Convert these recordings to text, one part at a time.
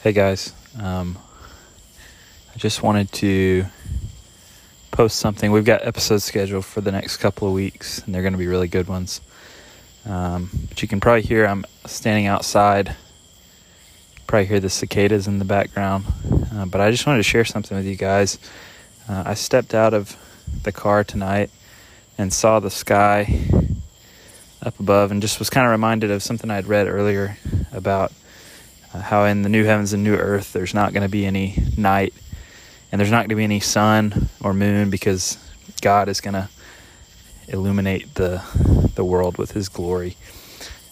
Hey guys, um, I just wanted to post something. We've got episodes scheduled for the next couple of weeks, and they're going to be really good ones. Um, but you can probably hear I'm standing outside. Probably hear the cicadas in the background. Uh, but I just wanted to share something with you guys. Uh, I stepped out of the car tonight and saw the sky up above, and just was kind of reminded of something I'd read earlier about uh, how in the new heavens and new earth there's not going to be any night and there's not going to be any sun or moon because God is going to illuminate the the world with his glory.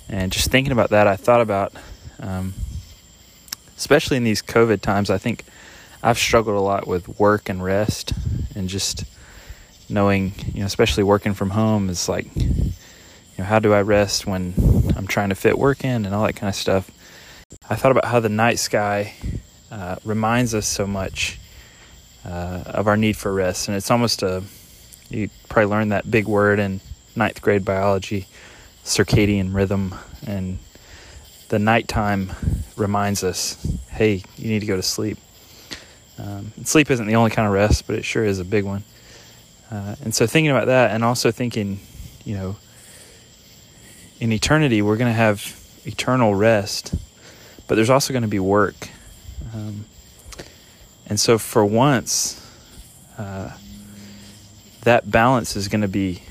And just thinking about that, I thought about um, especially in these COVID times, I think I've struggled a lot with work and rest and just knowing, you know, especially working from home is like you know, how do I rest when I'm trying to fit work in and all that kind of stuff. I thought about how the night sky uh, reminds us so much uh, of our need for rest, and it's almost a you probably learned that big word in ninth grade biology, circadian rhythm, and the nighttime reminds us, hey, you need to go to sleep. Um, sleep isn't the only kind of rest, but it sure is a big one. Uh, and so thinking about that, and also thinking, you know, in eternity we're going to have eternal rest but there's also going to be work. Um, and so, for once, uh, that balance is going to be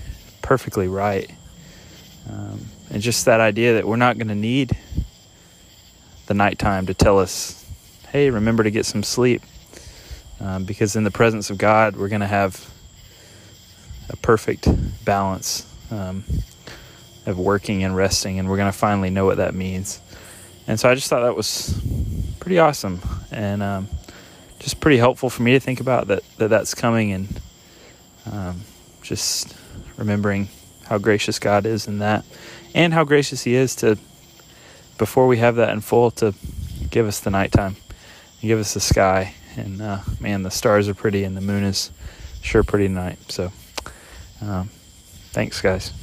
perfectly right. Um, and just that idea that we're not going to need the nighttime to tell us, hey, remember to get some sleep. Um, because in the presence of God, we're going to have a perfect balance um, of working and resting, and we're going to finally know what that means. And so I just thought that was pretty awesome and um, just pretty helpful for me to think about that, that that's coming and um, just remembering how gracious God is in that and how gracious He is to, before we have that in full, to give us the nighttime, give us the sky. And uh, man, the stars are pretty and the moon is sure pretty tonight. So um, thanks, guys.